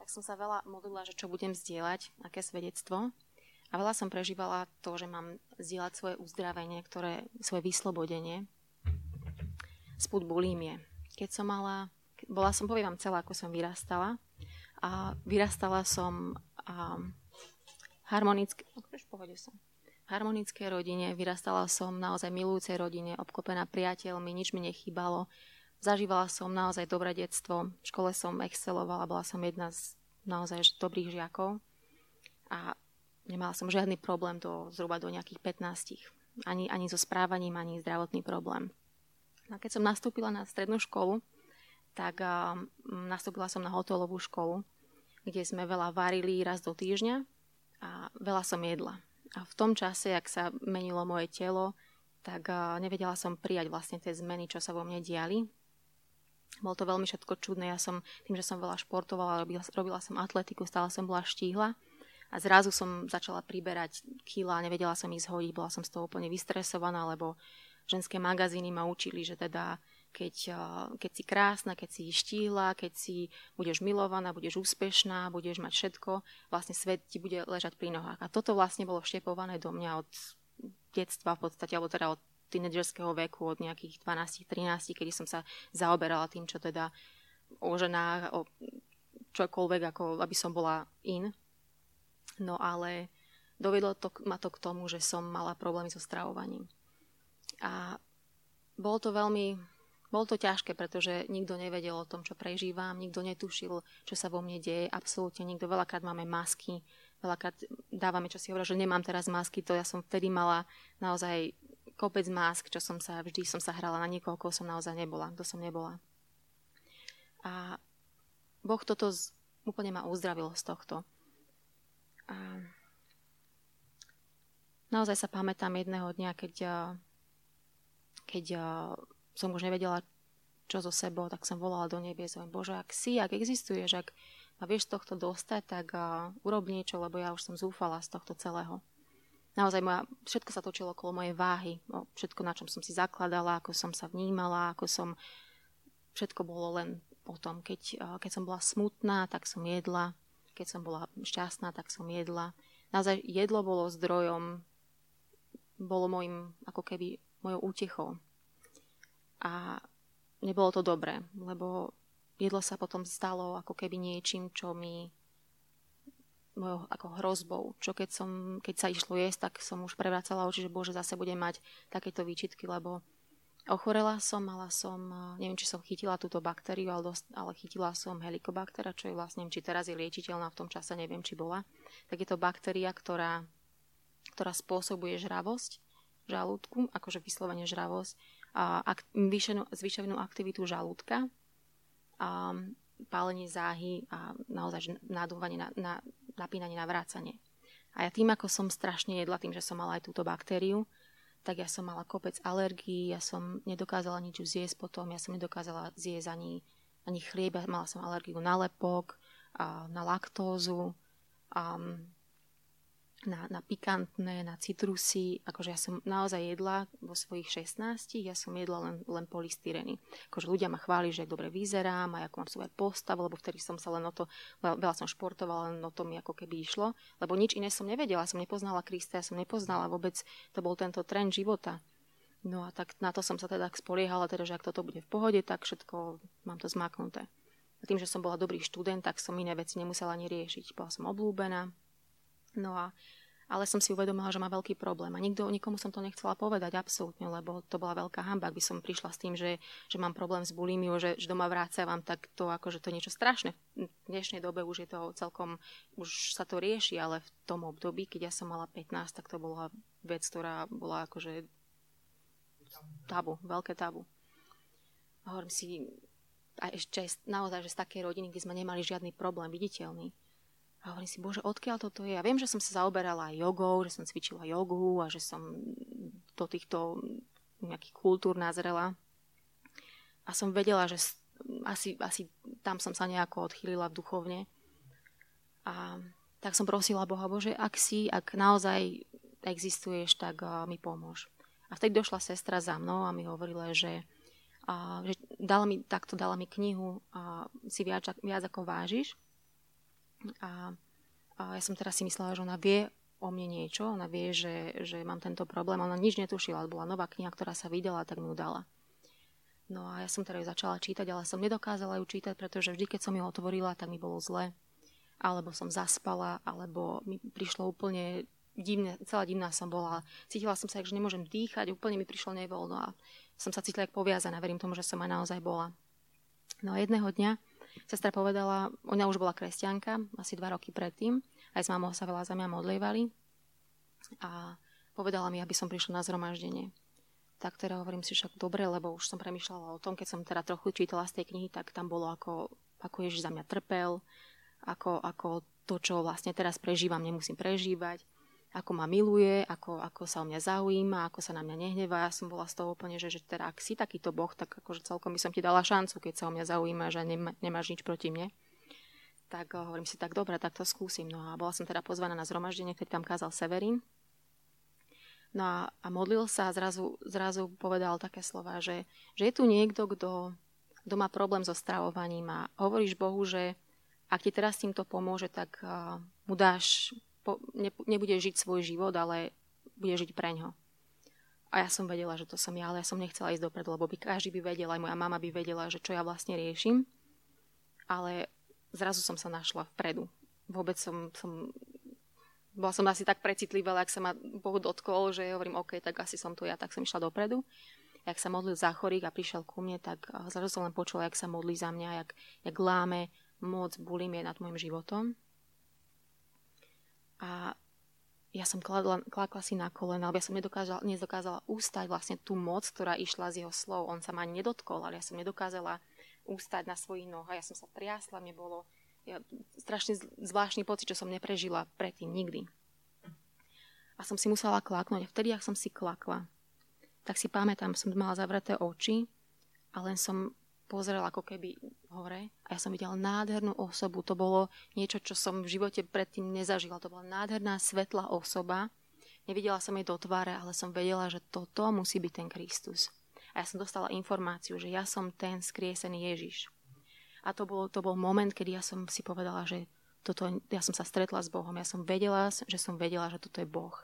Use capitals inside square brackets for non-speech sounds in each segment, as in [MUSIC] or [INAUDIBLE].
tak som sa veľa modlila, že čo budem zdieľať, aké svedectvo. A veľa som prežívala to, že mám zdieľať svoje uzdravenie, ktoré, svoje vyslobodenie spod bulímie. Keď som mala, bola som, poviem vám celá, ako som vyrastala. A vyrastala som um, harmonické, pohode som. V harmonickej rodine, vyrastala som naozaj milujúcej rodine, obklopená priateľmi, nič mi nechýbalo. Zažívala som naozaj dobré detstvo, v škole som excelovala, bola som jedna z naozaj dobrých žiakov a nemala som žiadny problém do, zhruba do nejakých 15. Ani, ani so správaním, ani zdravotný problém. A keď som nastúpila na strednú školu, tak uh, nastúpila som na hotelovú školu, kde sme veľa varili raz do týždňa a veľa som jedla. A v tom čase, ak sa menilo moje telo, tak nevedela som prijať vlastne tie zmeny, čo sa vo mne diali. Bolo to veľmi všetko čudné. Ja som, tým, že som veľa športovala, robila, robila som atletiku, stále som bola štíhla. A zrazu som začala priberať kila, nevedela som ich zhodiť, bola som z toho úplne vystresovaná, lebo ženské magazíny ma učili, že teda keď, keď si krásna, keď si štíhla, keď si budeš milovaná, budeš úspešná, budeš mať všetko, vlastne svet ti bude ležať pri nohách. A toto vlastne bolo vštepované do mňa od detstva v podstate, alebo teda od tínedžerského veku od nejakých 12-13, kedy som sa zaoberala tým, čo teda o ženách, o čokoľvek, ako aby som bola in. No ale dovedlo to, ma to k tomu, že som mala problémy so stravovaním. A bolo to veľmi, bolo to ťažké, pretože nikto nevedel o tom, čo prežívam, nikto netušil, čo sa vo mne deje, absolútne nikto. Veľakrát máme masky, veľakrát dávame, čo si hovorím, že nemám teraz masky, to ja som vtedy mala naozaj kopec mask, čo som sa, vždy som sa hrala na niekoho, koho som naozaj nebola, kto som nebola. A Boh toto z, úplne ma uzdravil z tohto. A naozaj sa pamätám jedného dňa, keď, keď som už nevedela, čo so sebou, tak som volala do nebies. Bože, ak si, ak existuješ, ak ma vieš z tohto dostať, tak uh, urob niečo, lebo ja už som zúfala z tohto celého naozaj moja, všetko sa točilo okolo mojej váhy, o všetko, na čom som si zakladala, ako som sa vnímala, ako som, všetko bolo len o tom, keď, keď som bola smutná, tak som jedla, keď som bola šťastná, tak som jedla. Naozaj jedlo bolo zdrojom, bolo môjim, ako keby, mojou útechou. A nebolo to dobré, lebo jedlo sa potom stalo ako keby niečím, čo mi mojou ako hrozbou. Čo keď, som, keď sa išlo jesť, tak som už prevracala oči, že bože, zase budem mať takéto výčitky, lebo ochorela som, mala som, neviem, či som chytila túto baktériu, ale, dosť, ale chytila som helikobaktera, čo je vlastne, či teraz je liečiteľná, v tom čase neviem, či bola. Tak je to baktéria, ktorá, ktorá spôsobuje žravosť žalúdku, akože vyslovene žravosť, a ak, zvýšenú, zvýšenú aktivitu žalúdka, a pálenie záhy a naozaj nadúvanie na, na napínanie na vrácanie. A ja tým, ako som strašne jedla, tým, že som mala aj túto baktériu, tak ja som mala kopec alergií, ja som nedokázala nič zjesť potom, ja som nedokázala zjesť ani, ani chlieb, mala som alergiu na lepok, a na laktózu, a na, na pikantné, na citrusy. Akože ja som naozaj jedla vo svojich 16, ja som jedla len, len polystyreny. Akože ľudia ma chváli, že dobre vyzerám a ako mám svoje postavu, lebo vtedy som sa len o to, veľa som športovala, len o to mi ako keby išlo. Lebo nič iné som nevedela, som nepoznala Krista, ja som nepoznala vôbec, to bol tento trend života. No a tak na to som sa teda spoliehala, teda, že ak toto bude v pohode, tak všetko mám to zmaknuté. A tým, že som bola dobrý študent, tak som iné veci nemusela ani riešiť. Bola som oblúbená, No a ale som si uvedomila, že má veľký problém. A nikto, nikomu som to nechcela povedať absolútne, lebo to bola veľká hamba. Ak by som prišla s tým, že, že mám problém s bulimiou, že, že doma vrácavam, tak to akože to je niečo strašné. V dnešnej dobe už je to celkom, už sa to rieši, ale v tom období, keď ja som mala 15, tak to bola vec, ktorá bola akože tabu, veľké tabu. A hovorím si, a ešte naozaj, že z takej rodiny, kde sme nemali žiadny problém viditeľný, a hovorím si, bože, odkiaľ toto je? Ja viem, že som sa zaoberala aj jogou, že som cvičila jogu a že som do týchto nejakých kultúr nazrela. A som vedela, že asi, asi tam som sa nejako odchýlila v duchovne. A tak som prosila Boha, Bože, ak si, ak naozaj existuješ, tak mi pomôž. A vtedy došla sestra za mnou a mi hovorila, že, uh, že dala mi, takto dala mi knihu uh, Si viac, viac ako vážiš A, a ja som teraz si myslela, že ona vie o mne niečo, ona vie, že, že mám tento problém, ona nič netušila, bola nová kniha, ktorá sa vydala, tak mi ju dala. No a ja som teda ju začala čítať, ale som nedokázala ju čítať, pretože vždy, keď som ju otvorila, tak mi bolo zle. Alebo som zaspala, alebo mi prišlo úplne divné, celá divná som bola. Cítila som sa, že nemôžem dýchať, úplne mi prišlo nevoľno a som sa cítila ako poviazaná, verím tomu, že som aj naozaj bola. No a jedného dňa sestra povedala, ona už bola kresťanka, asi dva roky predtým, aj s mamou sa veľa za mňa modlievali a povedala mi, aby som prišla na zhromaždenie. Tak teda hovorím si však dobre, lebo už som premyšľala o tom, keď som teda trochu čítala z tej knihy, tak tam bolo ako, ako Ježiš za mňa trpel, ako, ako to, čo vlastne teraz prežívam, nemusím prežívať, ako ma miluje, ako, ako sa o mňa zaujíma, ako sa na mňa nehnevá. Ja som bola z toho úplne, že, že teda ak si takýto boh, tak akože celkom by som ti dala šancu, keď sa o mňa zaujíma, že nemá, nemáš nič proti mne tak eh, hovorím si, tak dobre, tak to skúsim. No a bola som teda pozvaná na zhromaždenie, ktorý tam kázal Severín. No a, a modlil sa a zrazu, zrazu povedal také slova, že, že je tu niekto, kto, kto má problém so stravovaním a hovoríš Bohu, že ak ti teraz týmto pomôže, tak uh, mu dáš, po, ne, nebude žiť svoj život, ale bude žiť preňho. A ja som vedela, že to som ja, ale ja som nechcela ísť dopredu, lebo by každý by vedel, aj moja mama by vedela, že čo ja vlastne riešim. Ale zrazu som sa našla vpredu. Vôbec som, som bola som asi tak precitlivá, ak sa ma Boh dotkol, že hovorím, OK, tak asi som tu ja, tak som išla dopredu. Jak sa modlil za chorých a prišiel ku mne, tak zrazu som len počula, jak sa modlí za mňa, jak, jak láme moc bulimie nad môjim životom. A ja som kladla, kladla si na kolena, lebo ja som nedokázala, nedokázala ústať vlastne tú moc, ktorá išla z jeho slov. On sa ma nedotkol, ale ja som nedokázala ústať na svojich nohách. Ja som sa triasla, mne bolo ja, strašne zvláštny pocit, čo som neprežila predtým nikdy. A som si musela klaknúť. A vtedy, ak som si klakla, tak si pamätám, som mala zavreté oči a len som pozrela ako keby hore a ja som videla nádhernú osobu. To bolo niečo, čo som v živote predtým nezažila. To bola nádherná, svetlá osoba. Nevidela som jej do tváre, ale som vedela, že toto musí byť ten Kristus. A ja som dostala informáciu, že ja som ten skriesený Ježiš. A to, bolo, to bol moment, kedy ja som si povedala, že toto, ja som sa stretla s Bohom. Ja som vedela, že som vedela, že toto je Boh.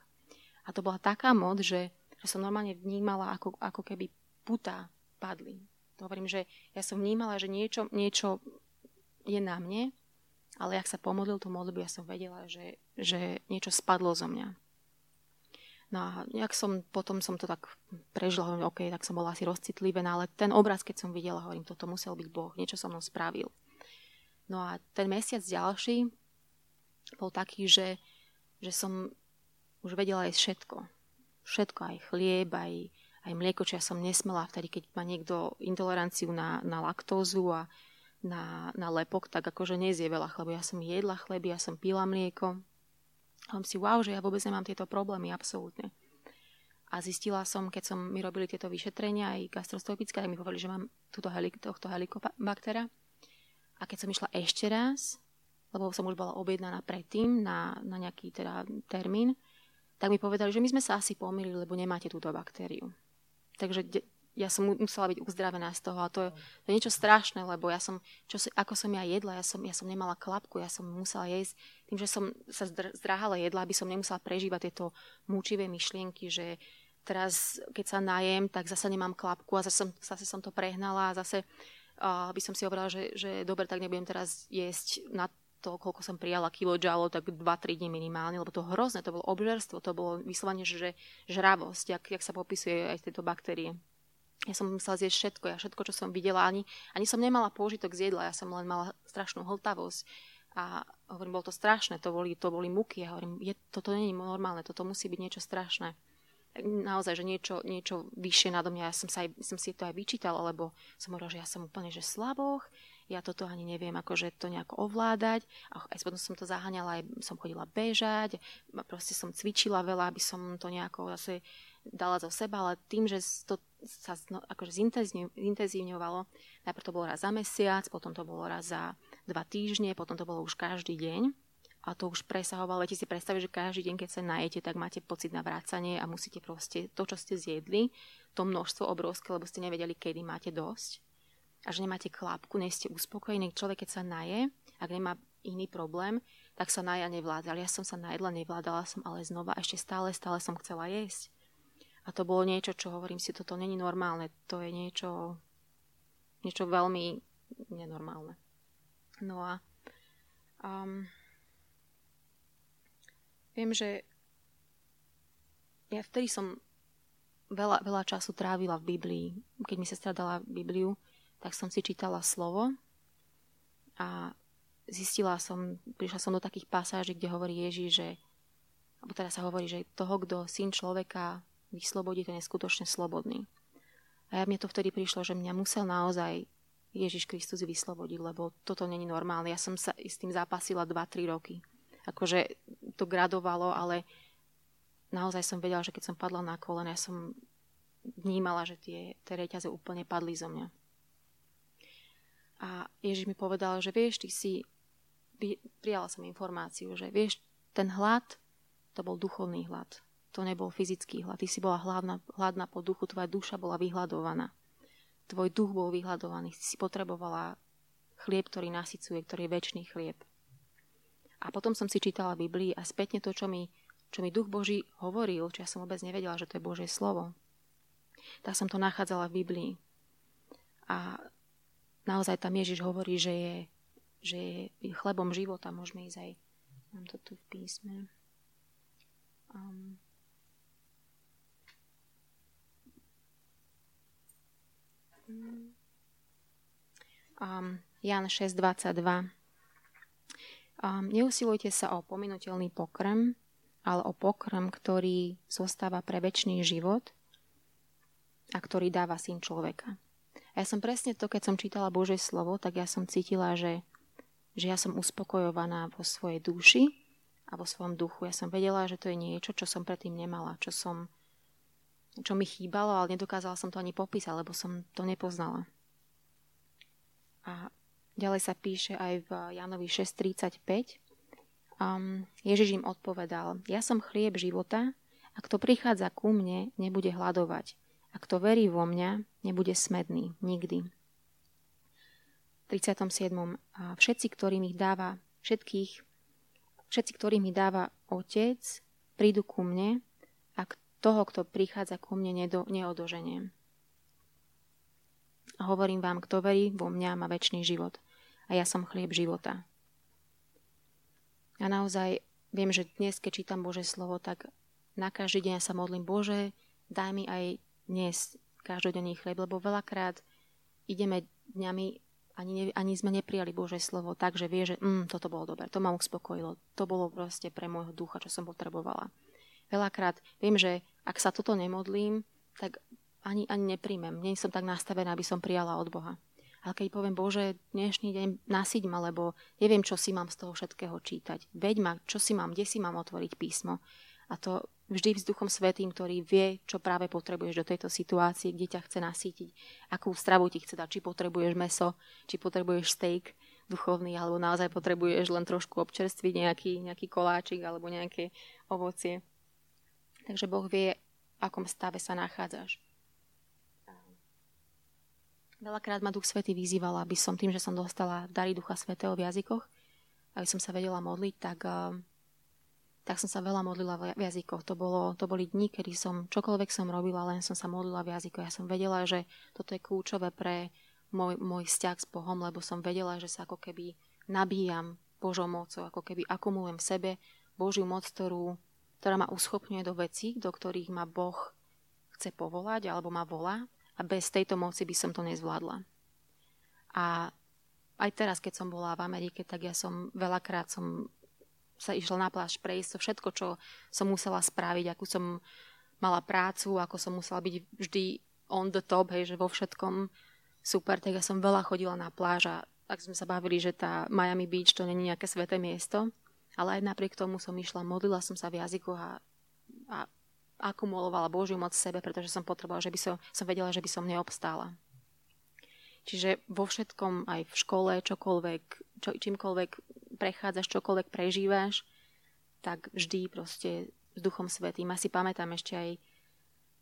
A to bola taká moc, že, že som normálne vnímala, ako, ako keby putá padli. To hovorím, že ja som vnímala, že niečo, niečo je na mne, ale ak sa pomodlil tú modlitbu, ja som vedela, že, že niečo spadlo zo mňa. No a jak som, potom som to tak prežila, hovorím, OK, tak som bola asi rozcitlivená, ale ten obraz, keď som videla, hovorím, toto musel byť Boh, niečo so mnou spravil. No a ten mesiac ďalší bol taký, že, že som už vedela jesť všetko. Všetko, aj chlieb, aj, aj mlieko, čo ja som nesmela vtedy, keď má niekto intoleranciu na, na laktózu a na, na lepok, tak akože nezie veľa chlebu. Ja som jedla chleby, ja som pila mlieko, a si, wow, že ja vôbec nemám tieto problémy, absolútne. A zistila som, keď som mi robili tieto vyšetrenia, aj gastrostopické, tak mi povedali, že mám túto helik- tohto helikobaktera. A keď som išla ešte raz, lebo som už bola objednaná predtým na, na nejaký teda termín, tak mi povedali, že my sme sa asi pomýlili, lebo nemáte túto baktériu. Takže de- ja som musela byť uzdravená z toho a to je, to je niečo strašné, lebo ja som, čo, ako som ja jedla, ja som, ja som nemala klapku, ja som musela jesť, tým, že som sa zdráhala jedla, aby som nemusela prežívať tieto múčivé myšlienky, že teraz, keď sa najem, tak zase nemám klapku a zase som, zase som to prehnala a zase uh, by som si hovorila, že, že dobre, tak nebudem teraz jesť na to, koľko som prijala kilojoule, tak 2-3 dní minimálne, lebo to hrozné, to bolo obžerstvo, to bolo vyslovene, že, žravosť, jak, jak sa popisuje aj tieto baktérie. Ja som musela zjesť všetko, ja všetko, čo som videla, ani, ani som nemala použitok z jedla, ja som len mala strašnú hltavosť. A hovorím, bolo to strašné, to boli, to boli muky. Ja hovorím, je, toto nie je normálne, toto musí byť niečo strašné. Naozaj, že niečo, niečo vyššie nado mňa, ja som, sa aj, som si to aj vyčítala, lebo som hovorila, že ja som úplne že slaboch, ja toto ani neviem, akože to nejako ovládať. A aj potom som to zaháňala, aj som chodila bežať, proste som cvičila veľa, aby som to nejako zase dala zo seba, ale tým, že to sa no, akože zintenzívňovalo, najprv to bolo raz za mesiac, potom to bolo raz za dva týždne, potom to bolo už každý deň. A to už presahovalo, viete si predstaviť, že každý deň, keď sa najete, tak máte pocit na vrácanie a musíte proste to, čo ste zjedli, to množstvo obrovské, lebo ste nevedeli, kedy máte dosť a že nemáte klapku, nie ste uspokojení. Človek, keď sa naje, ak nemá iný problém, tak sa naja nevládala. Ja som sa najedla, nevládala som, ale znova ešte stále, stále som chcela jesť. A to bolo niečo, čo hovorím si, toto není normálne. To je niečo, niečo veľmi nenormálne. No a um, viem, že ja vtedy som veľa, veľa času trávila v Biblii. Keď mi sa stradala Bibliu, tak som si čítala slovo a zistila som, prišla som do takých pasáží, kde hovorí Ježiš, že alebo teda sa hovorí, že toho, kto syn človeka vyslobodí, ten je skutočne slobodný. A ja mne to vtedy prišlo, že mňa musel naozaj Ježiš Kristus vyslobodiť, lebo toto není normálne. Ja som sa s tým zápasila 2-3 roky. Akože to gradovalo, ale naozaj som vedela, že keď som padla na kolena, ja som vnímala, že tie, tie reťaze úplne padli zo mňa. A Ježiš mi povedal, že vieš, ty si, prijala som informáciu, že vieš, ten hlad, to bol duchovný hlad. To nebol fyzický hlad. Ty si bola hladná, hladná po duchu, tvoja duša bola vyhľadovaná. Tvoj duch bol vyhľadovaný. Ty si potrebovala chlieb, ktorý nasycuje, ktorý je väčší chlieb. A potom som si čítala Biblii a spätne to, čo mi čo mi Duch Boží hovoril, čo ja som vôbec nevedela, že to je Božie slovo, tak som to nachádzala v Biblii. A naozaj tam Ježiš hovorí, že je, že je chlebom života. Môžeme ísť aj, mám to tu v písme. Um, um, Jan 6.22 um, Neusilujte sa o pominutelný pokrm, ale o pokrm, ktorý zostáva pre väčší život a ktorý dáva syn človeka. A ja som presne to, keď som čítala Božie slovo, tak ja som cítila, že, že ja som uspokojovaná vo svojej duši a vo svojom duchu. Ja som vedela, že to je niečo, čo som predtým nemala, čo som čo mi chýbalo, ale nedokázala som to ani popísať, lebo som to nepoznala. A ďalej sa píše aj v Janovi 6.35, Um, Ježiš im odpovedal, ja som chlieb života a kto prichádza ku mne, nebude hľadovať. A kto verí vo mňa, nebude smedný. Nikdy. 37. A všetci, ktorým ich dáva, všetkých, všetci, ktorým mi dáva Otec, prídu ku mne a toho, kto prichádza ku mne, nedo, neodoženiem. A hovorím vám, kto verí vo mňa, má väčší život. A ja som chlieb života. A naozaj viem, že dnes, keď čítam Bože slovo, tak na každý deň sa modlím, Bože, daj mi aj dnes každodenný chlieb, lebo veľakrát ideme dňami, ani, ne, ani sme neprijali Bože slovo tak, že vie, že mm, toto bolo dobré, to ma uspokojilo, to bolo proste pre môjho ducha, čo som potrebovala. Veľakrát viem, že ak sa toto nemodlím, tak ani, ani nepríjmem. Nie som tak nastavená, aby som prijala od Boha. Ale keď poviem, Bože, dnešný deň nasyť ma, lebo neviem, čo si mám z toho všetkého čítať. Veď ma, čo si mám, kde si mám otvoriť písmo. A to vždy vzduchom svetým, ktorý vie, čo práve potrebuješ do tejto situácie, kde ťa chce nasýtiť, akú stravu ti chce dať, či potrebuješ meso, či potrebuješ steak duchovný, alebo naozaj potrebuješ len trošku občerstviť nejaký, nejaký koláčik alebo nejaké ovocie. Takže Boh vie, v akom stave sa nachádzaš. Veľakrát ma Duch Svety vyzýval, aby som tým, že som dostala dary Ducha Svetého v jazykoch, aby som sa vedela modliť, tak, eh, tak som sa veľa modlila v jazykoch. To, bolo, to boli dni, kedy som čokoľvek som robila, len som sa modlila v jazykoch. Ja som vedela, že toto je kľúčové pre môj, môj vzťah s Bohom, lebo som vedela, že sa ako keby nabíjam Božou mocou, ako keby akumulujem v sebe Božiu moc, ktorú, ktorá ma uschopňuje do vecí, do ktorých ma Boh chce povolať alebo ma volá a bez tejto moci by som to nezvládla. A aj teraz, keď som bola v Amerike, tak ja som veľakrát som sa išla na pláž prejsť, to všetko, čo som musela spraviť, akú som mala prácu, ako som musela byť vždy on the top, hej, že vo všetkom super, tak ja som veľa chodila na pláž a tak sme sa bavili, že tá Miami Beach to není nejaké sveté miesto, ale aj napriek tomu som išla, modlila som sa v jazykoch a, a akumulovala Božiu moc v sebe, pretože som potrebovala, že by som, som vedela, že by som neobstála. Čiže vo všetkom, aj v škole, čokoľvek, čo, čímkoľvek prechádzaš, čokoľvek prežívaš, tak vždy proste s Duchom Svetým. Asi pamätám ešte aj,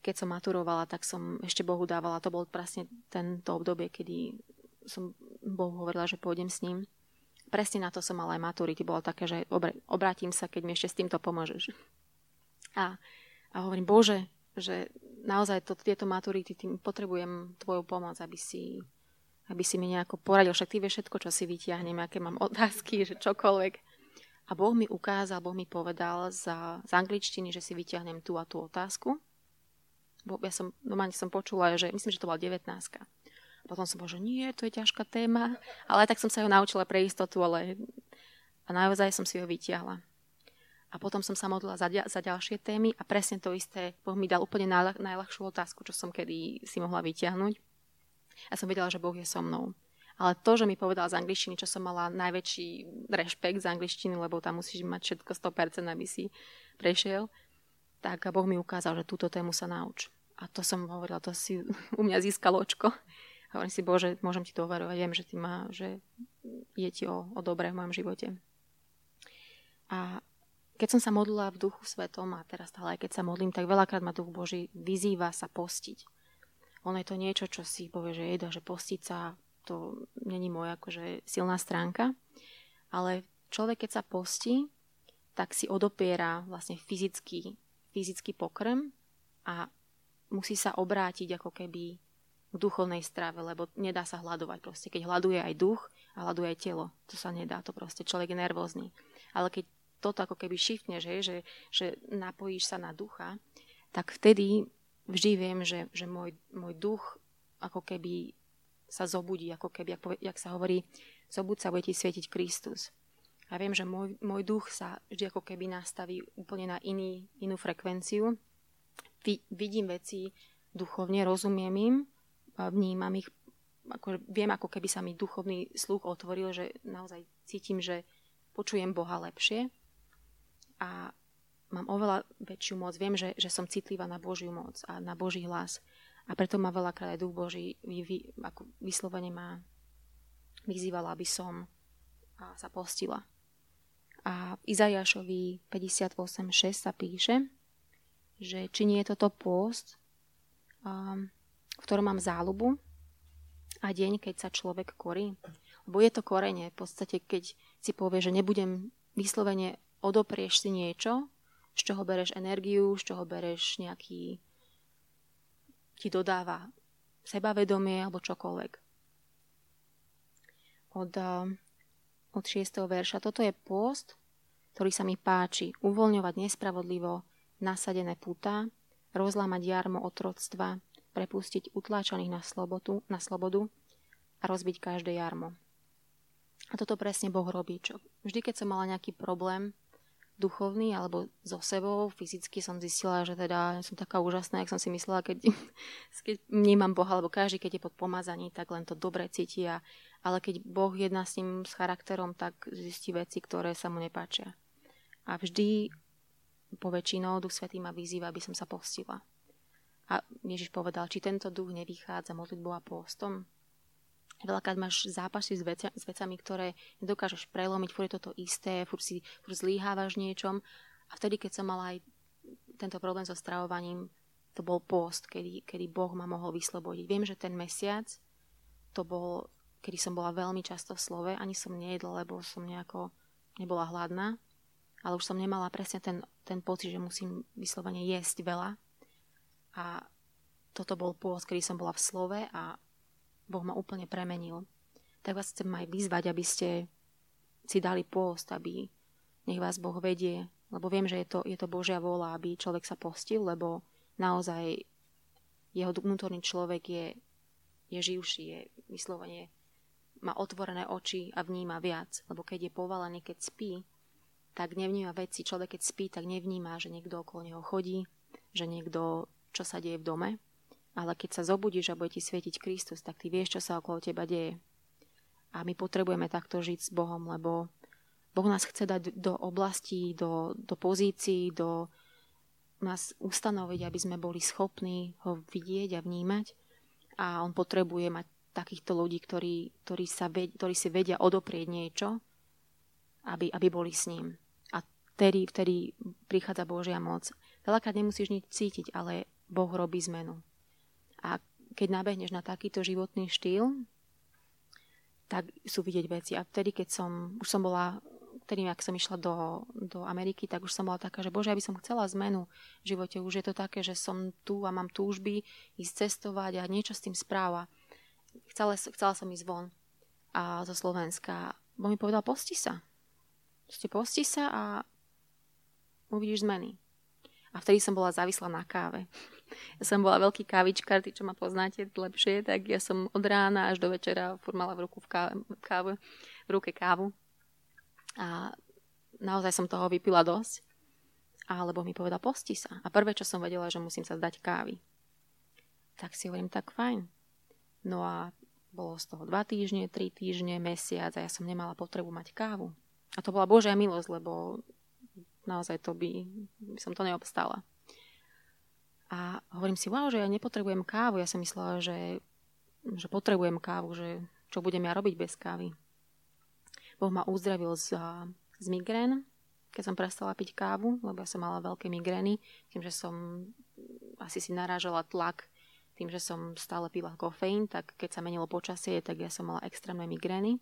keď som maturovala, tak som ešte Bohu dávala. To bol presne tento obdobie, kedy som Bohu hovorila, že pôjdem s ním. presne na to som mala aj maturity. Bolo také, že obrátim sa, keď mi ešte s týmto pomôžeš. A, a hovorím, Bože, že naozaj to, tieto maturity, tým potrebujem tvoju pomoc, aby si, aby si mi nejako poradil. Však ty vieš všetko, čo si vyťahnem, aké mám otázky, že čokoľvek. A Boh mi ukázal, Boh mi povedal za, z angličtiny, že si vyťahnem tú a tú otázku. Bo ja som, normálne som počula, že myslím, že to bola 19. Potom som povedala, že nie, to je ťažká téma. Ale tak som sa ho naučila pre istotu, ale a naozaj som si ho vyťahla. A potom som sa modlila za, za ďalšie témy a presne to isté, Boh mi dal úplne najľah, najľahšiu otázku, čo som kedy si mohla vyťahnuť. A som vedela, že Boh je so mnou. Ale to, že mi povedal z angličtiny, čo som mala najväčší rešpekt z angličtiny, lebo tam musíš mať všetko 100%, aby si prešiel, tak Boh mi ukázal, že túto tému sa nauč. A to som hovorila, to si [LAUGHS] u mňa získalo očko. Hovorím si, Bože, môžem ti to overovať, viem, že, ty má, že je ti o, o dobré v mojom živote. A keď som sa modlila v duchu svetom a teraz stále aj keď sa modlím, tak veľakrát ma duch Boží vyzýva sa postiť. Ono je to niečo, čo si povie, že jeda, že postiť sa, to není moja akože silná stránka, ale človek, keď sa postí, tak si odopiera vlastne fyzický, fyzický pokrm a musí sa obrátiť ako keby v duchovnej strave, lebo nedá sa hľadovať proste. Keď hľaduje aj duch a hľaduje aj telo, to sa nedá, to proste človek je nervózny. Ale keď toto ako keby shiftne, že, že, že napojíš sa na ducha, tak vtedy vždy viem, že, že môj, môj duch ako keby sa zobudí, ako keby, jak, jak sa hovorí, zobud sa, bude ti svietiť Kristus. A viem, že môj, môj duch sa vždy ako keby nastaví úplne na iný, inú frekvenciu. vidím veci duchovne, rozumiem im, vnímam ich, ako, viem, ako keby sa mi duchovný sluch otvoril, že naozaj cítim, že počujem Boha lepšie a mám oveľa väčšiu moc. Viem, že, že som citlivá na Božiu moc a na Boží hlas. A preto ma veľakrát aj duch Boží vy, vy, ako vyslovene ma vyzývala, aby som a, sa postila. A v Izajašovi 58.6 sa píše, že či nie je toto pôst, um, v ktorom mám záľubu a deň, keď sa človek korí. Lebo je to korenie. V podstate, keď si povie, že nebudem vyslovene odoprieš si niečo, z čoho bereš energiu, z čoho bereš nejaký ti dodáva sebavedomie alebo čokoľvek. Od, eh, od 6. verša. Toto je pôst, ktorý sa mi páči. Uvoľňovať nespravodlivo nasadené puta, rozlámať jarmo otroctva, prepustiť utláčaných na slobodu, na slobodu a rozbiť každé jarmo. A toto presne Boh robí. Čo? Vždy, keď som mala nejaký problém duchovný alebo so sebou, fyzicky som zistila, že teda som taká úžasná, jak som si myslela, keď, [LAUGHS] keď vnímam Boha, alebo každý, keď je pod pomazaní, tak len to dobre cíti. A, ale keď Boh jedná s ním s charakterom, tak zistí veci, ktoré sa mu nepáčia. A vždy po väčšinou Duch Svetý ma vyzýva, aby som sa postila. A Ježiš povedal, či tento duch nevychádza modlitbou a postom. Veľakrát máš zápasy s, vecia, s vecami, ktoré nedokážeš prelomiť, furt je toto isté, furt si furt zlíhávaš niečom. A vtedy, keď som mala aj tento problém so stravovaním, to bol post, kedy, kedy Boh ma mohol vyslobodiť. Viem, že ten mesiac, to bol, kedy som bola veľmi často v slove, ani som nejedla, lebo som nejako nebola hladná, ale už som nemala presne ten, ten pocit, že musím vyslovene jesť veľa, a toto bol pôvod, kedy som bola v slove a Boh ma úplne premenil. Tak vás chcem aj vyzvať, aby ste si dali pôst, aby nech vás Boh vedie, lebo viem, že je to, je to Božia vôľa, aby človek sa postil, lebo naozaj jeho vnútorný človek je, je živší, je vyslovene má otvorené oči a vníma viac, lebo keď je povalený, keď spí, tak nevníma veci. Človek, keď spí, tak nevníma, že niekto okolo neho chodí, že niekto čo sa deje v dome, ale keď sa zobudíš a bude ti svietiť Kristus, tak ty vieš, čo sa okolo teba deje. A my potrebujeme takto žiť s Bohom, lebo Boh nás chce dať do oblastí, do, do pozícií, do nás ustanoviť, aby sme boli schopní ho vidieť a vnímať. A on potrebuje mať takýchto ľudí, ktorí, ktorí, sa ved, ktorí si vedia odoprieť niečo, aby, aby boli s ním. A vtedy, vtedy prichádza Božia moc. Veľakrát nemusíš nič cítiť, ale Boh robí zmenu. Keď nabehneš na takýto životný štýl, tak sú vidieť veci. A vtedy, keď som, už som bola, vtedy, ak som išla do, do Ameriky, tak už som bola taká, že bože, ja by som chcela zmenu v živote. Už je to také, že som tu a mám túžby ísť cestovať a niečo s tým správa. Chcela, chcela som ísť von a zo Slovenska. Bo mi povedal, posti sa. Proste posti sa a uvidíš zmeny. A vtedy som bola závislá na káve. Ja som bola veľký kávičkár, tí, čo ma poznáte lepšie, tak ja som od rána až do večera furt mala v, ruku v, káve, káve, v ruke kávu. A naozaj som toho vypila dosť. Alebo mi povedal, posti sa. A prvé, čo som vedela, že musím sa zdať kávy. Tak si hovorím, tak fajn. No a bolo z toho dva týždne, tri týždne, mesiac a ja som nemala potrebu mať kávu. A to bola Božia milosť, lebo naozaj to by, by som to neobstála. A hovorím si, wow, že ja nepotrebujem kávu. Ja som myslela, že, že potrebujem kávu, že čo budem ja robiť bez kávy. Boh ma uzdravil z, z migrén, keď som prestala piť kávu, lebo ja som mala veľké migrény, tým, že som asi si narážala tlak tým, že som stále pila kofeín, tak keď sa menilo počasie, tak ja som mala extrémne migrény.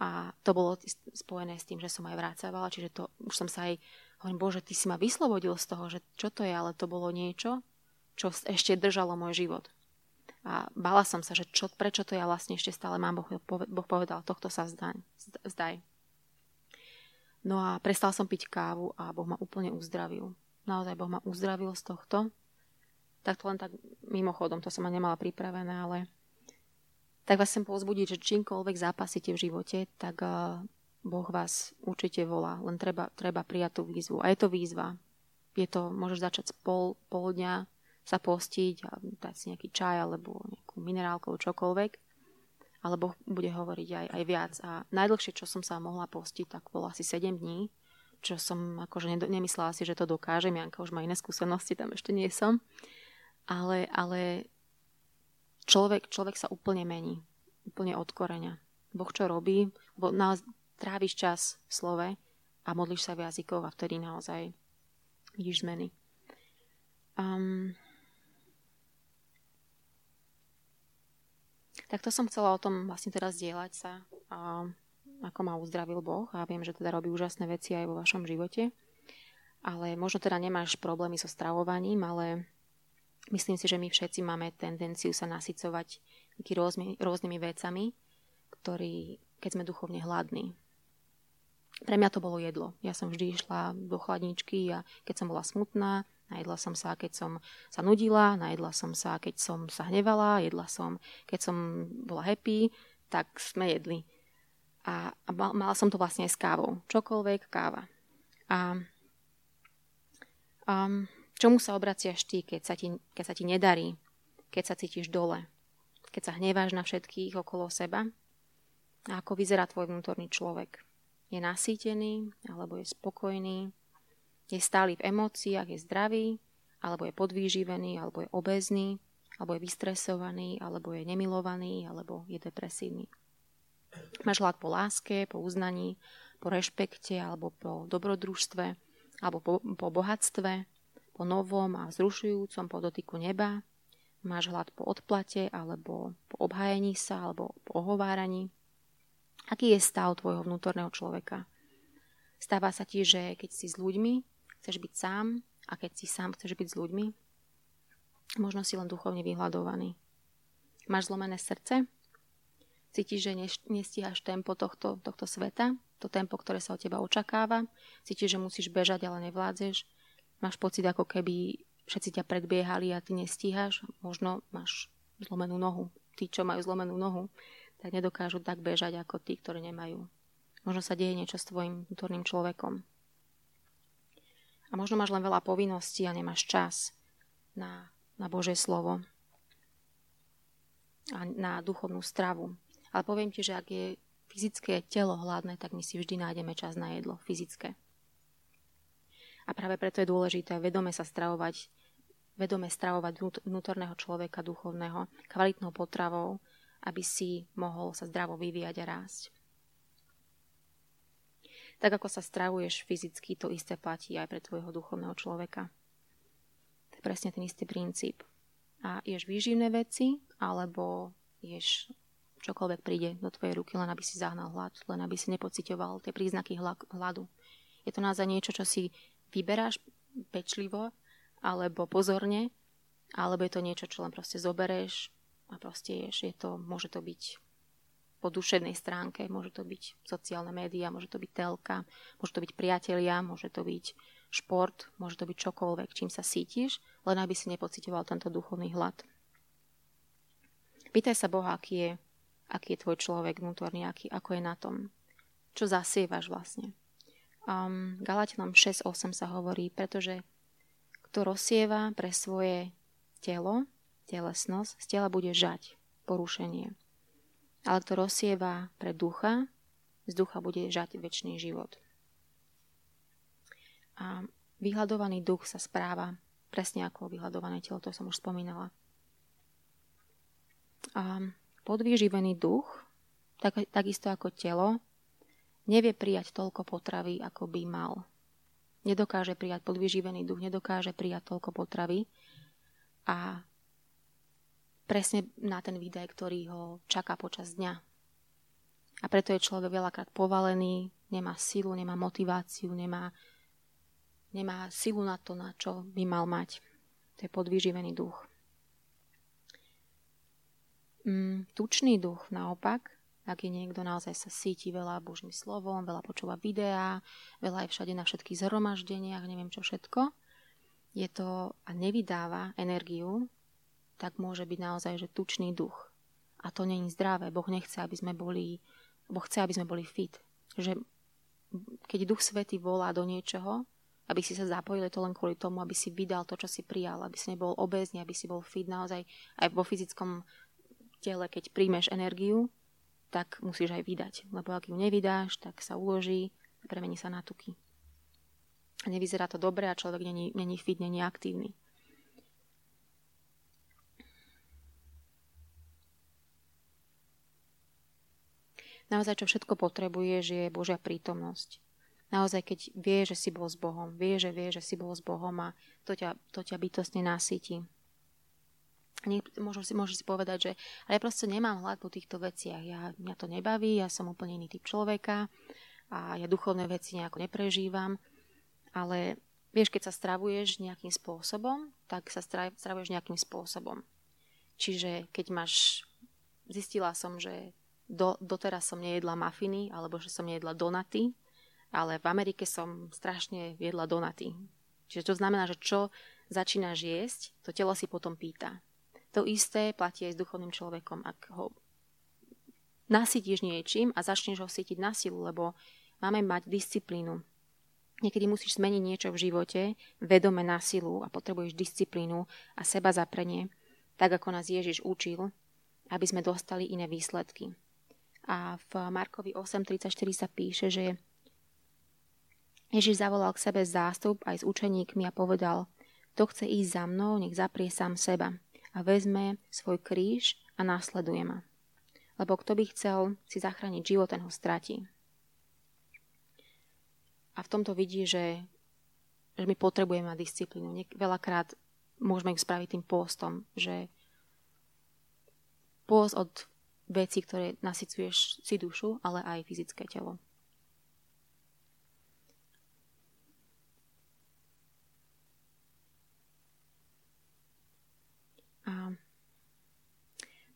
A to bolo spojené s tým, že som aj vrácavala, čiže to už som sa aj, hovorím, bože, ty si ma vyslobodil z toho, že čo to je, ale to bolo niečo, čo ešte držalo môj život. A bala som sa, že čo, prečo to ja vlastne ešte stále mám, boh, boh povedal, tohto sa zdaň, zdaj. No a prestal som piť kávu a Boh ma úplne uzdravil. Naozaj Boh ma uzdravil z tohto tak to len tak mimochodom, to som ma nemala pripravené, ale tak vás chcem povzbudiť, že čímkoľvek zápasíte v živote, tak uh, Boh vás určite volá, len treba, treba prijať tú výzvu. A je to výzva. Je to, môžeš začať pol, pol dňa sa postiť a dať si nejaký čaj alebo nejakú minerálku, čokoľvek. Ale Boh bude hovoriť aj, aj viac. A najdlhšie, čo som sa mohla postiť, tak bolo asi 7 dní, čo som akože nemyslela si, že to dokážem. Janka už má iné skúsenosti, tam ešte nie som ale, ale človek, človek sa úplne mení. Úplne od koreňa. Boh čo robí? Bo naozaj tráviš čas v slove a modlíš sa v jazykoch a vtedy naozaj vidíš zmeny. Um, tak to som chcela o tom vlastne teraz dielať sa, a ako ma uzdravil Boh a viem, že teda robí úžasné veci aj vo vašom živote. Ale možno teda nemáš problémy so stravovaním, ale Myslím si, že my všetci máme tendenciu sa nasycovať rôzny, rôznymi vecami, ktorý, keď sme duchovne hladní. Pre mňa to bolo jedlo. Ja som vždy išla do chladničky a keď som bola smutná, najedla som sa, keď som sa nudila, najedla som sa, keď som sa hnevala, jedla som, keď som bola happy, tak sme jedli. A, a mala som to vlastne aj s kávou. Čokoľvek, káva. A um, Čomu sa obraciaš ty, keď sa ti, keď sa ti nedarí, keď sa cítiš dole, keď sa hneváš na všetkých okolo seba? A ako vyzerá tvoj vnútorný človek? Je nasýtený, alebo je spokojný? Je stály v emóciách, je zdravý, alebo je podvýživený, alebo je obezný, alebo je vystresovaný, alebo je nemilovaný, alebo je depresívny. Máš hlad po láske, po uznaní, po rešpekte, alebo po dobrodružstve, alebo po, po bohatstve, po novom a vzrušujúcom podotyku neba, máš hlad po odplate alebo po obhájení sa alebo po ohováraní. Aký je stav tvojho vnútorného človeka? Stáva sa ti, že keď si s ľuďmi, chceš byť sám a keď si sám chceš byť s ľuďmi, možno si len duchovne vyhľadovaný. Máš zlomené srdce? Cítiš, že nestíhaš tempo tohto, tohto sveta, to tempo, ktoré sa od teba očakáva. Cítiš, že musíš bežať, ale nevládzeš máš pocit, ako keby všetci ťa predbiehali a ty nestíhaš, možno máš zlomenú nohu. Tí, čo majú zlomenú nohu, tak nedokážu tak bežať ako tí, ktorí nemajú. Možno sa deje niečo s tvojim vnútorným človekom. A možno máš len veľa povinností a nemáš čas na, na Božie slovo a na duchovnú stravu. Ale poviem ti, že ak je fyzické telo hladné, tak my si vždy nájdeme čas na jedlo fyzické. A práve preto je dôležité vedome sa stravovať, vedome stravovať vnútorného človeka duchovného kvalitnou potravou, aby si mohol sa zdravo vyvíjať a rásť. Tak ako sa stravuješ fyzicky, to isté platí aj pre tvojho duchovného človeka. To je presne ten istý princíp. A ješ výživné veci, alebo ješ čokoľvek príde do tvojej ruky, len aby si zahnal hlad, len aby si nepocitoval tie príznaky hladu. Je to naozaj niečo, čo si vyberáš pečlivo alebo pozorne, alebo je to niečo, čo len proste zobereš a proste ješ. Je to, môže to byť po duševnej stránke, môže to byť sociálne médiá, môže to byť telka, môže to byť priatelia, môže to byť šport, môže to byť čokoľvek, čím sa sítiš, len aby si nepocitoval tento duchovný hlad. Pýtaj sa Boha, aký je, aký je tvoj človek vnútorný, aký, ako je na tom. Čo zasievaš vlastne. Um, Galatianom 6.8 sa hovorí, pretože kto rozsieva pre svoje telo, telesnosť, z tela bude žať porušenie. Ale kto rozsieva pre ducha, z ducha bude žať väčší život. A vyhľadovaný duch sa správa presne ako vyhľadované telo, to som už spomínala. A podvýživený duch, tak, takisto ako telo, nevie prijať toľko potravy, ako by mal. Nedokáže prijať podvyživený duch, nedokáže prijať toľko potravy a presne na ten výdaj, ktorý ho čaká počas dňa. A preto je človek veľakrát povalený, nemá silu, nemá motiváciu, nemá, nemá silu na to, na čo by mal mať. To je podvyživený duch. Mm, tučný duch naopak, ak je niekto naozaj sa síti veľa Božím slovom, veľa počúva videá, veľa je všade na všetkých zhromaždeniach, neviem čo všetko, je to a nevydáva energiu, tak môže byť naozaj, že tučný duch. A to není zdravé. Boh nechce, aby sme boli, Boh chce, aby sme boli fit. Že keď Duch Svety volá do niečoho, aby si sa zapojil, to len kvôli tomu, aby si vydal to, čo si prijal, aby si nebol obezný, aby si bol fit naozaj aj vo fyzickom tele, keď príjmeš energiu, tak musíš aj vydať. Lebo ak ju nevydáš, tak sa uloží a premení sa na tuky. Nevyzerá to dobre a človek není, není fit, není aktívny. Naozaj, čo všetko potrebuješ, je Božia prítomnosť. Naozaj, keď vie, že si bol s Bohom, vie, že vie, že si bol s Bohom a to ťa, to ťa bytostne nasytí. Môžem si, môžem si povedať, že ale ja proste nemám hlad po týchto veciach. Ja, mňa to nebaví, ja som úplne iný typ človeka a ja duchovné veci nejako neprežívam. Ale vieš, keď sa stravuješ nejakým spôsobom, tak sa stravuješ nejakým spôsobom. Čiže keď máš, zistila som, že do, doteraz som nejedla mafiny, alebo že som nejedla donaty, ale v Amerike som strašne jedla donaty. Čiže to znamená, že čo začínaš jesť, to telo si potom pýta. To isté platí aj s duchovným človekom. Ak ho nasytíš niečím a začneš ho sytiť na silu, lebo máme mať disciplínu. Niekedy musíš zmeniť niečo v živote, vedome na silu a potrebuješ disciplínu a seba zaprenie, tak ako nás Ježiš učil, aby sme dostali iné výsledky. A v Markovi 8.34 sa píše, že Ježiš zavolal k sebe zástup aj s učeníkmi a povedal, kto chce ísť za mnou, nech zaprie sám seba a vezme svoj kríž a následuje ma. Lebo kto by chcel si zachrániť život, ten ho stratí. A v tomto vidí, že, že my potrebujeme mať disciplínu. Veľakrát môžeme ju spraviť tým pôstom, že pôst od veci, ktoré nasycuješ si dušu, ale aj fyzické telo. A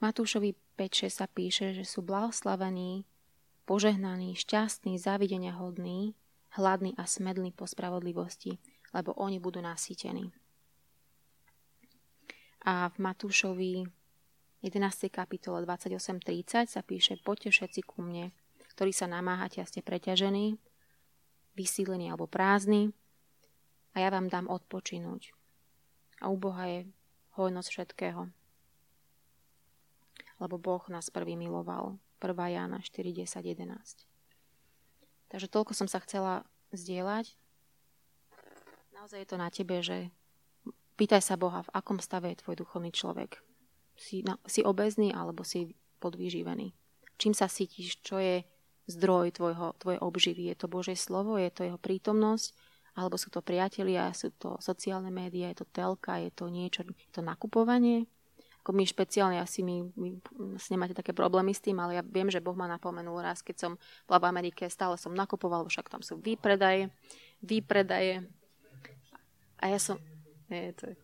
Matúšovi 5.6 sa píše, že sú blahoslavení, požehnaní, šťastní, závidenia hodní, hladní a smední po spravodlivosti, lebo oni budú nasýtení. A v Matúšovi 11. kapitole 28.30 sa píše Poďte všetci ku mne, ktorí sa namáhate a ste preťažení, vysílení alebo prázdni a ja vám dám odpočinúť. A u Boha je hojnosť všetkého. Lebo Boh nás prvý miloval. 1. Jána 4, 10, 11. Takže toľko som sa chcela zdieľať. Naozaj je to na tebe, že pýtaj sa Boha, v akom stave je tvoj duchovný človek si, na, si obezný alebo si podvýživený. Čím sa cítiš, čo je zdroj tvojho, tvojej obživy? Je to Božie slovo, je to jeho prítomnosť, alebo sú to priatelia, sú to sociálne médiá, je to telka, je to niečo, je to nakupovanie, ako my špeciálne, asi my, my nemáte také problémy s tým, ale ja viem, že Boh ma napomenul raz, keď som bola v Amerike, stále som nakupoval, však tam sú výpredaje, výpredaje. A ja som, nie, to je,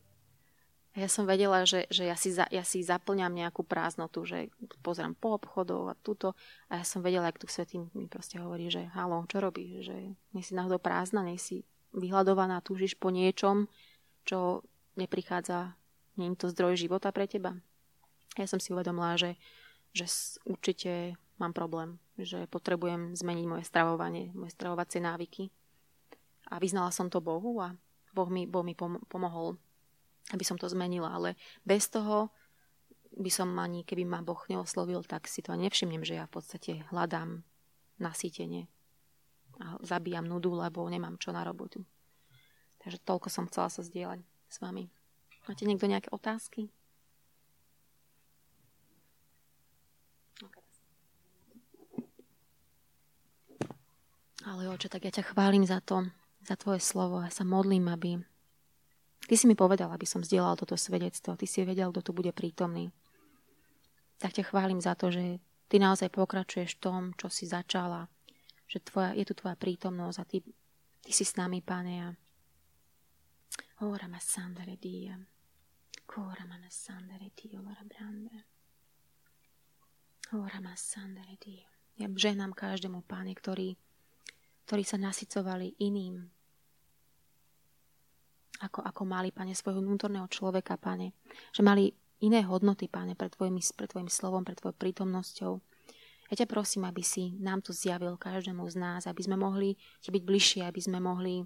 ja som vedela, že, že ja, si za, ja si zaplňam nejakú prázdnotu, že pozerám po obchodov a túto. A ja som vedela, ak tu Svetý mi proste hovorí, že halo, čo robíš? Že nie si náhodou prázdna, nie si vyhľadovaná, túžiš po niečom, čo neprichádza nie je to zdroj života pre teba? Ja som si uvedomila, že, že určite mám problém, že potrebujem zmeniť moje stravovanie, moje stravovacie návyky. A vyznala som to Bohu a Boh mi, boh mi pomohol, aby som to zmenila. Ale bez toho by som ani, keby ma Boh neoslovil, tak si to nevšimnem, že ja v podstate hľadám nasýtenie a zabíjam nudu, lebo nemám čo na robotu. Takže toľko som chcela sa zdieľať s vami. Máte niekto nejaké otázky? Ale oče, tak ja ťa chválim za to, za tvoje slovo a sa modlím, aby ty si mi povedal, aby som zdieľal toto svedectvo, ty si vedel, kto tu bude prítomný. Tak ťa chválim za to, že ty naozaj pokračuješ v tom, čo si začala, že tvoja, je tu tvoja prítomnosť a ty, ty si s nami, Pane, a Ora ma sandere dia. Cora ma sandere dio, ora brande. Ora ma sandere dio. Ja žehnám každému, páne, ktorý, ktorí sa nasycovali iným, ako, ako mali, pane, svojho vnútorného človeka, pane. Že mali iné hodnoty, pane, pred tvojim, pred tvojim slovom, pred tvojou prítomnosťou. Ja ťa prosím, aby si nám to zjavil každému z nás, aby sme mohli ti byť bližšie, aby sme mohli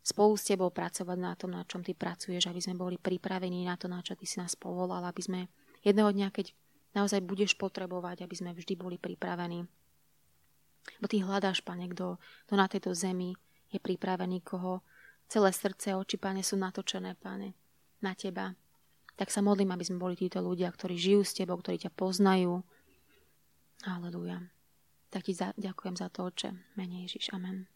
spolu s tebou pracovať na tom, na čom ty pracuješ, aby sme boli pripravení na to, na čo ty si nás povolal, aby sme jedného dňa, keď naozaj budeš potrebovať, aby sme vždy boli pripravení. Bo ty hľadáš, pane, kto, kto na tejto zemi je pripravený, koho celé srdce oči, pane, sú natočené, pane, na teba. Tak sa modlím, aby sme boli títo ľudia, ktorí žijú s tebou, ktorí ťa poznajú. Aleluja. Tak ti za, ďakujem za to, oče. Menej Ježiš. Amen.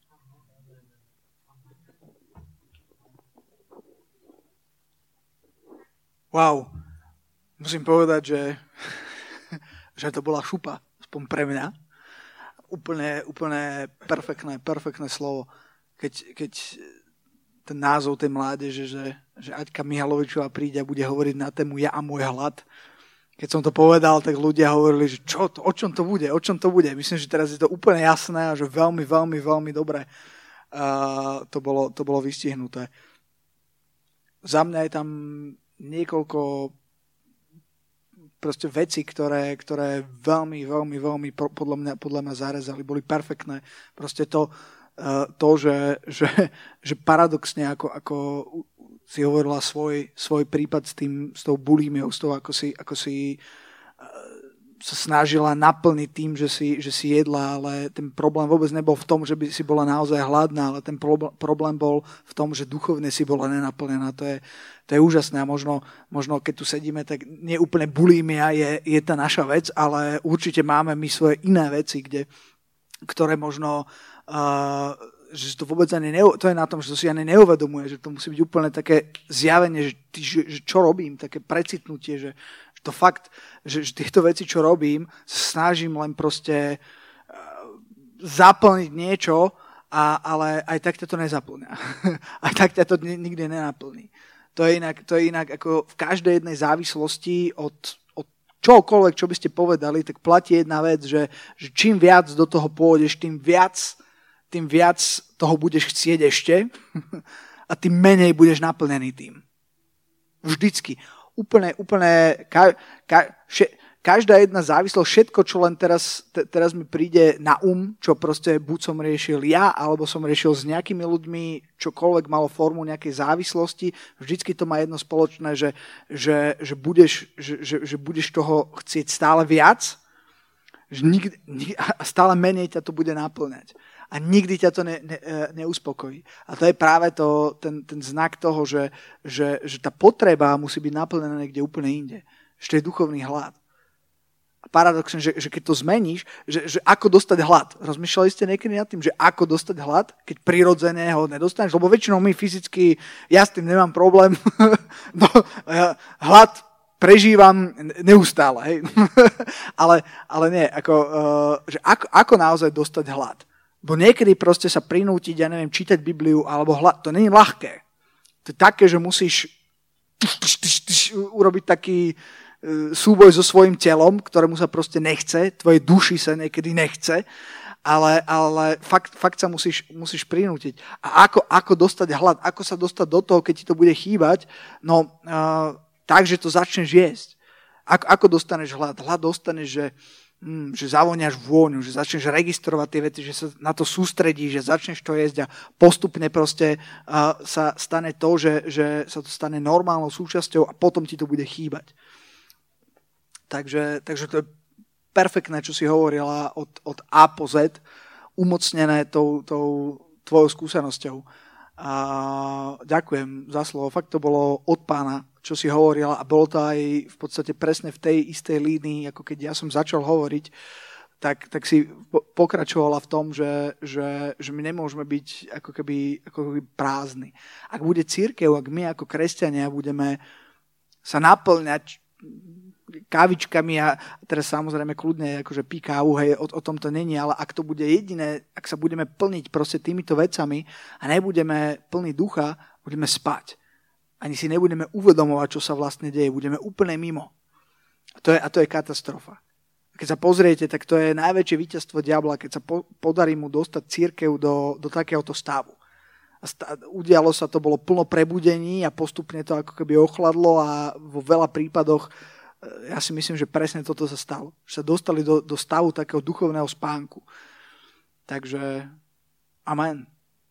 Wow, musím povedať, že, [LAUGHS] že to bola šupa, aspoň pre mňa. Úplne, úplne perfektné, perfektné slovo. Keď, keď ten názov tej mládeže, že, že Aťka Mihalovičová príde a bude hovoriť na tému Ja a môj hlad. Keď som to povedal, tak ľudia hovorili, že čo to, o čom to bude, o čom to bude. Myslím, že teraz je to úplne jasné a že veľmi, veľmi, veľmi dobre uh, to, bolo, to bolo vystihnuté. Za mňa je tam niekoľko proste veci, ktoré, ktoré veľmi, veľmi, veľmi podľa mňa, podľa mňa zarezali, boli perfektné. Proste to, uh, to že, že, že paradoxne, ako, ako si hovorila svoj, svoj prípad s, tým, s tou bulímiou, s tou, ako si, ako si sa snažila naplniť tým, že si, že si jedla, ale ten problém vôbec nebol v tom, že by si bola naozaj hladná, ale ten problém bol v tom, že duchovne si bola nenaplnená. To je, to je úžasné a možno, možno keď tu sedíme, tak nie úplne bulímia je, je tá naša vec, ale určite máme my svoje iné veci, kde, ktoré možno uh, že to vôbec ani neu, to je na tom, že to si ani neuvedomuje, že to musí byť úplne také zjavenie, že, že, že čo robím, také precitnutie, že, to fakt, že, že tieto veci, čo robím, snažím len proste uh, zaplniť niečo, a, ale aj tak ťa to nezaplňa. [LAUGHS] aj tak ťa to nikdy nenaplní. To je inak, to je inak ako v každej jednej závislosti od čokoľvek, čo by ste povedali, tak platí jedna vec, že, že čím viac do toho pôjdeš, tým viac, tým viac toho budeš chcieť ešte [LAUGHS] a tým menej budeš naplnený tým. Vždycky úplne, úplne ka, ka, še, každá jedna závislosť, všetko, čo len teraz, te, teraz mi príde na um, čo proste buď som riešil ja, alebo som riešil s nejakými ľuďmi, čokoľvek malo formu nejakej závislosti, vždycky to má jedno spoločné, že, že, že, budeš, že, že, že budeš toho chcieť stále viac že nikdy, a stále menej ťa to bude naplňať a nikdy ťa to ne, ne, e, neuspokojí. A to je práve to, ten, ten znak toho, že, že, že tá potreba musí byť naplnená niekde úplne inde. Že je duchovný hlad. A paradoxne, že, že keď to zmeníš, že, že ako dostať hlad. Rozmýšľali ste niekedy nad tým, že ako dostať hlad, keď prirodzené ho nedostaneš? Lebo väčšinou my fyzicky, ja s tým nemám problém. [LAUGHS] no, hlad prežívam neustále, hej. [LAUGHS] ale, ale nie, ako, uh, že ako, ako naozaj dostať hlad. Bo niekedy proste sa prinútiť, ja neviem, čítať Bibliu, alebo hlad, to není ľahké. To je také, že musíš urobiť taký e, súboj so svojim telom, ktorému sa proste nechce, tvojej duši sa niekedy nechce, ale, ale fakt, fakt sa musíš, musíš prinútiť. A ako, ako dostať hlad, ako sa dostať do toho, keď ti to bude chýbať, no uh, tak, že to začneš jesť. Ako, ako dostaneš hlad? Hlad dostaneš, že, mm, že zavoniaš vôňu, že začneš registrovať tie veci, že sa na to sústredíš, že začneš to jesť a postupne proste uh, sa stane to, že, že sa to stane normálnou súčasťou a potom ti to bude chýbať. Takže, takže to je perfektné, čo si hovorila od, od A po Z, umocnené tou, tou tvojou skúsenosťou. A ďakujem za slovo. Fakt to bolo od pána, čo si hovorila a bolo to aj v podstate presne v tej istej línii, ako keď ja som začal hovoriť, tak, tak si pokračovala v tom, že, že, že my nemôžeme byť ako keby, ako keby prázdni. Ak bude církev, ak my ako kresťania budeme sa naplňať kávičkami a teraz samozrejme kľudne akože pí kávu, hej, o, o tom to není, ale ak to bude jediné, ak sa budeme plniť proste týmito vecami a nebudeme plní ducha, budeme spať. Ani si nebudeme uvedomovať, čo sa vlastne deje. Budeme úplne mimo. A to je, a to je katastrofa. Keď sa pozriete, tak to je najväčšie víťazstvo diabla, keď sa po, podarí mu dostať církev do, do takéhoto stavu. A stá, udialo sa, to bolo plno prebudení a postupne to ako keby ochladlo a vo veľa prípadoch ja si myslím, že presne toto sa stalo. Že sa dostali do, do stavu takého duchovného spánku. Takže amen.